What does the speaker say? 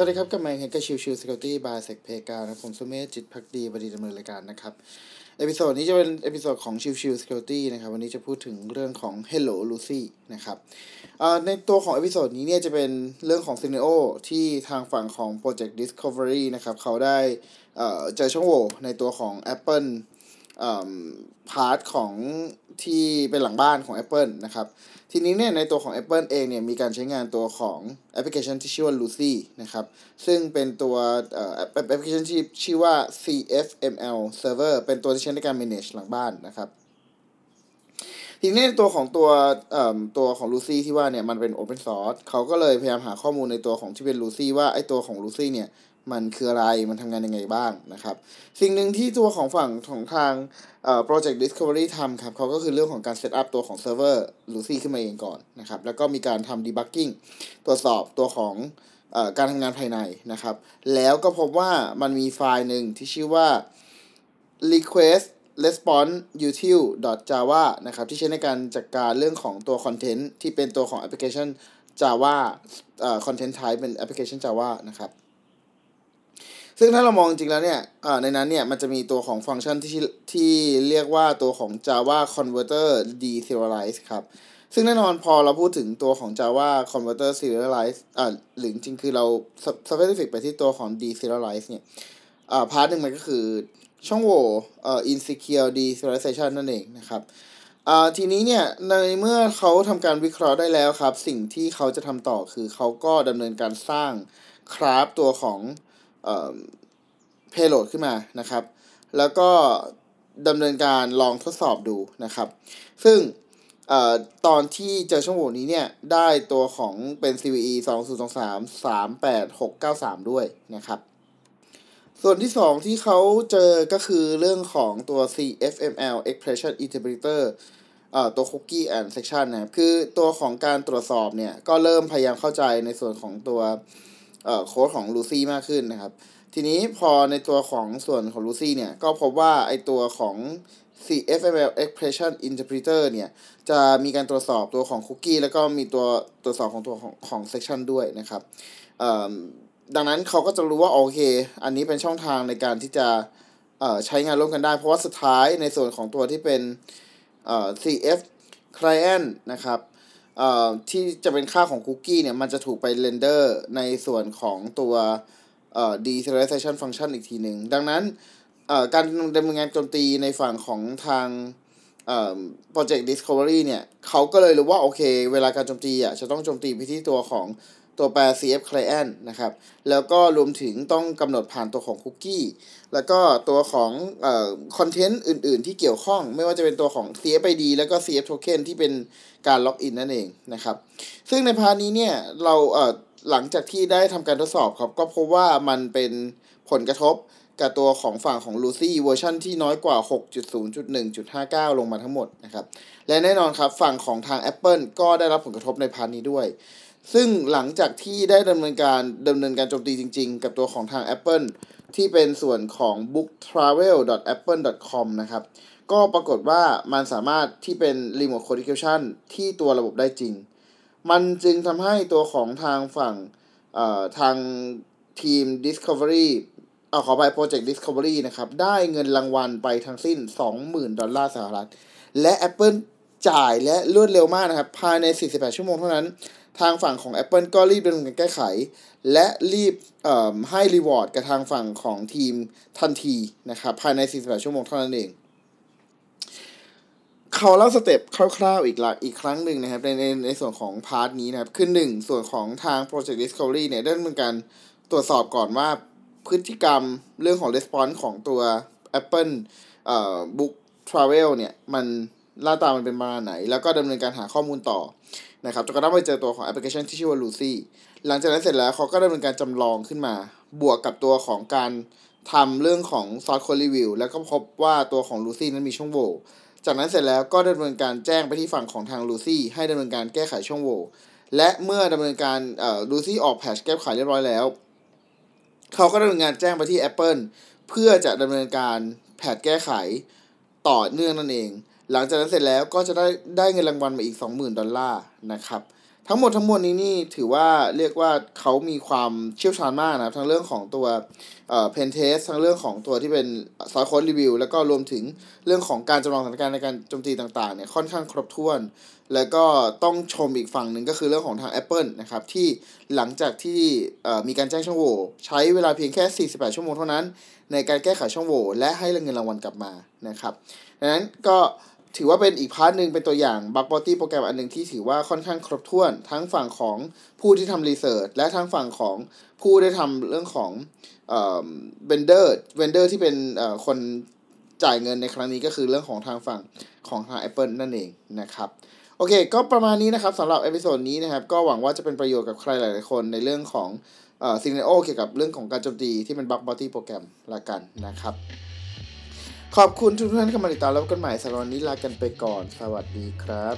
สวัสดีครับกับมาเฮก Chill Chill Security by SecPlayground นะผมสุเมธจิตภักดีบดินทร์ดำเนินรายการนะครับ episode นี้จะเป็น episode ของ Chill Chill Security นะครับ วันนี้จะพูดถึงเรื่องของ Hello Lucee นะครับในตัวของ episode นี้เนี่ยจะเป็นเรื่องของ scenario ที่ทางฝั่งของ Project Discovery นะครับ เขาได้เจอช่องโหว่ในตัวของ Apple part ของที่เป็นหลังบ้านของ Apple นะครับ ทีนี้เนี่ยในตัวของ Apple เองเนี่ยมีการใช้งานตัวของแอปพลิเคชันที่ชื่อว่า Lucee นะครับ ซึ่งเป็นตัวแอปพลิเคชันที่ชื่อว่า CFML Server เป็นตัวที่ใช้ในการ manage หลังบ้านนะครับทีนี้ในตัวของตัวตัวของ Lucy ที่ว่าเนี่ยมันเป็น Open Source เขาก็เลยพยายามหาข้อมูลในตัวของที่เป็น Lucy ว่าไอตัวของ Lucy เนี่ย มันคืออะไรมันทำงานยังไงบ้างนะครับ สิ่งหนึ่งที่ตัวของฝั่งของทางเอ่อ project discovery ทำครับเขาก็คือเรื่องของการ set up ตัวของ server Lucy ขึ้นมาเองก่อนนะครับ แล้วก็มีการทำ debugging ตรวจสอบตัวของเอ่อการทำงานภายในนะครับ แล้วก็พบว่ามันมีไฟล์หนึ่งที่ชื่อว่า request response util java นะครับ ที่ใช้ในการจัดการเรื่องของตัวคอนเทนต์ที่เป็นตัวของ application java เอ่อ content type เป็น application java นะครับ ซึ่งถ้าเรามองจริงแล้วเนี่ยในนั้นเนี่ยมันจะมีตัวของฟังก์ชันที่ที่เรียกว่าตัวของ Java Converter Deserialize ครับ ซึ่งแน่นอนพอเราพูดถึงตัวของ Java Converter Serialize อ่าหรือจริงคือเรา specific ไปที่ตัวของ Deserialize เนี่ยอ่าพาร์ทหนึ่งมันก็คือช่องโหว่เอ่อ insecure deserialization นั่นเองนะครับอ่าทีนี้เนี่ยในเมื่อเขาทำการวิเคราะห์ได้แล้วครับ สิ่งที่เขาจะทำต่อคือเขาก็ดำเนินการสร้างคราฟตัวของ เพโลดขึ้นมานะครับ แล้วก็ดำเนินการลองทดสอบดูนะครับ ซึ่งอตอนที่เจอช่องโหว่นี้เนี่ย ได้ตัวของเป็น CVE 2 0 2 3 3 8 6 9 3 ด้วยนะครับ ส่วนที่ 2 ที่เขาเจอก็คือเรื่องของตัว CFML Expression Interpreter ตัว Cookie and Section นะครับ คือตัวของการตรวจสอบเนี่ย ก็เริ่มพยายามเข้าใจในส่วนของตัว โค้ดของ Lucy มากขึ้นนะครับ ทีนี้พอในตัวของส่วนของ Lucy เนี่ย ก็พบว่าไอตัวของ CFML Expression Interpreter เนี่ย จะมีการตรวจสอบตัวของคุกกี้ แล้วก็มีตัวตรวจสอบของตัวของของ section ด้วยนะครับดังนั้นเขาก็จะรู้ว่า โอเค อันนี้เป็นช่องทางในการที่จะใช้งานร่วมกันได้ เพราะว่าสุดท้ายในส่วนของตัวที่เป็น CF Client นะครับ ที่จะเป็นค่าของคุกกี้เนี่ย มันจะถูกไปเรนเดอร์ในส่วนของตัวเอ่อ deserialization function อีกทีหนึ่ง ดังนั้นการดำเนินงานโจมตีในฝั่งของทางเอ่อ project discovery เนี่ยเขาก็เลยรู้ว่า โอเค เวลาการโจมตีอะจะต้องโจมตีไปที่ตัวของ ตัวแปร cf client นะครับ แล้วก็รวมถึงต้องกำหนดผ่านตัวของคุกกี้ แล้วก็ตัวของเอ่อคอนเทนต์อื่น ๆ ที่เกี่ยวข้อง ไม่ว่าจะเป็นตัวของ cfid แล้วก็ cf token ที่เป็นการล็อกอินนั่นเองนะครับ ซึ่งใน part นี้เนี่ยเราเอ่อหลังจากที่ได้ทำการทดสอบครับ ก็พบว่ามันเป็นผลกระทบกับตัวของฝั่งของ Lucee เวอร์ชันที่น้อยกว่า 6.0.1.59 ลงมาทั้งหมดนะครับ และแน่นอนครับฝั่งของทาง Apple ก็ได้รับผลกระทบใน part นี้ด้วย ซึ่งหลังจากที่ได้ดำเนินการดำเนินการโจมตีจริงๆ กับตัวของทาง Apple ที่เป็นส่วนของ booktravel.apple.com นะครับ ก็ปรากฏว่ามันสามารถที่เป็น remote code execution ที่ตัวระบบได้จริง มันจึงทำให้ตัวของทางฝั่งทางทีม Discovery เอาขอไป Project Discovery นะครับ ได้เงินรางวัลไปทั้งสิ้น 20,000 ดอลลาร์สหรัฐ และ Apple จ่ายและรวดเร็วมากนะครับ ภายใน 48 ชั่วโมงเท่านั้น ทางฝั่งของ Apple ก็รีบดำเนินการแก้ไข และรีบให้ reward กับทางฝั่งของทีมทันทีนะครับภายใน 48 ชั่วโมงเท่านั้นเองเขาเล่า step คร่าวๆอีกละอีกครั้งหนึ่งนะครับในในในส่วนของ part นี้นะครับ คือหนึ่งส่วนของทาง Project Discovery เนี่ยได้ดำเนินการตรวจสอบก่อนว่าพฤติกรรมเรื่องของ response ของตัว Apple เอ่อ Book Travel เนี่ย มันหน้าตามันเป็นประมาณไหน แล้วก็ดำเนินการหาข้อมูลต่อ นะครับจนกระทั่งไปเจอตัวของแอปพลิเคชันที่ชื่อว่า Lucy หลังจากนั้นเสร็จแล้วเขาก็ดำเนินการจำลองขึ้นมา บวกกับตัวของการทำเรื่องของ source code review แล้วก็พบว่าตัวของ Lucy นั้นมีช่องโหว่จากนั้นเสร็จแล้วก็ดำเนินการแจ้งไปที่ฝั่งของทางลูซี่ให้ดำเนินการแก้ไขช่องโหว่และเมื่อดำเนินการเอ่อลูซี่ออกแพชแก้ไขเรียบร้อยแล้วเขาก็ดำเนินการแจ้งไปที่ Apple เพื่อจะดำเนินการแพทแก้ไขต่อเนื่องนั่นเอง หลังจากนั้นเสร็จแล้วก็จะได้ได้เงินรางวัลมาอีก 20,000 ดอลลาร์นะครับ ทั้งหมดทั้งมวลนี้นี่ถือว่าเรียกว่าเขามีความเชี่ยวชาญมากนะครับ ทั้งเรื่องของตัวเอ่อเพนเทสทั้งเรื่องของตัวที่เป็นซอยโค้ดรีวิวแล้วก็รวมถึงเรื่องของการจำลองสถานการณ์ในการโจมตีต่างๆเนี่ยค่อนข้างครบถ้วน แล้วก็ต้องชมอีกฝั่งหนึ่งก็คือเรื่องของทาง Apple นะครับ ที่หลังจากที่เอ่อมีการแจ้งช่องโหว่ใช้เวลาเพียงแค่ 48 ชั่วโมงเท่านั้น ในการแก้ไขช่องโหว่และให้เงินรางวัลกลับมานะครับดังนั้นก็ ถือว่าเป็นอีก part หนึ่งเป็นตัวอย่างบั g บอตี้โปรแกรมอันหนึ่งที่ถือว่าค่อนข้างครบถ้วน ทั้งฝั่งของผู้ที่ทำ research และทั้งฝั่งของผู้ได้ทำเรื่องของเอ่อ vendor vendor ที่เป็นเอ่อคนจ่ายเงินในครั้งนี้ก็คือเรื่องของทางฝั่งของทาง Apple นั่นเองนะครับโอเค ก็ประมาณนี้นะครับสำหรับ episode นี้นะครับ ก็หวังว่าจะเป็นประโยชน์กับใครหลาย ๆ คนในเรื่องของเอ่อ scenario เกี่ยวกับเรื่องของการโจมตีที่เป็นบั g บอตี้โปรแกรมละกันนะครับ ขอบคุณทุกท่านที่เข้ามาติดตามแล้วพบกันใหม่สำหรับวันนี้ลากันไปก่อน สวัสดีครับ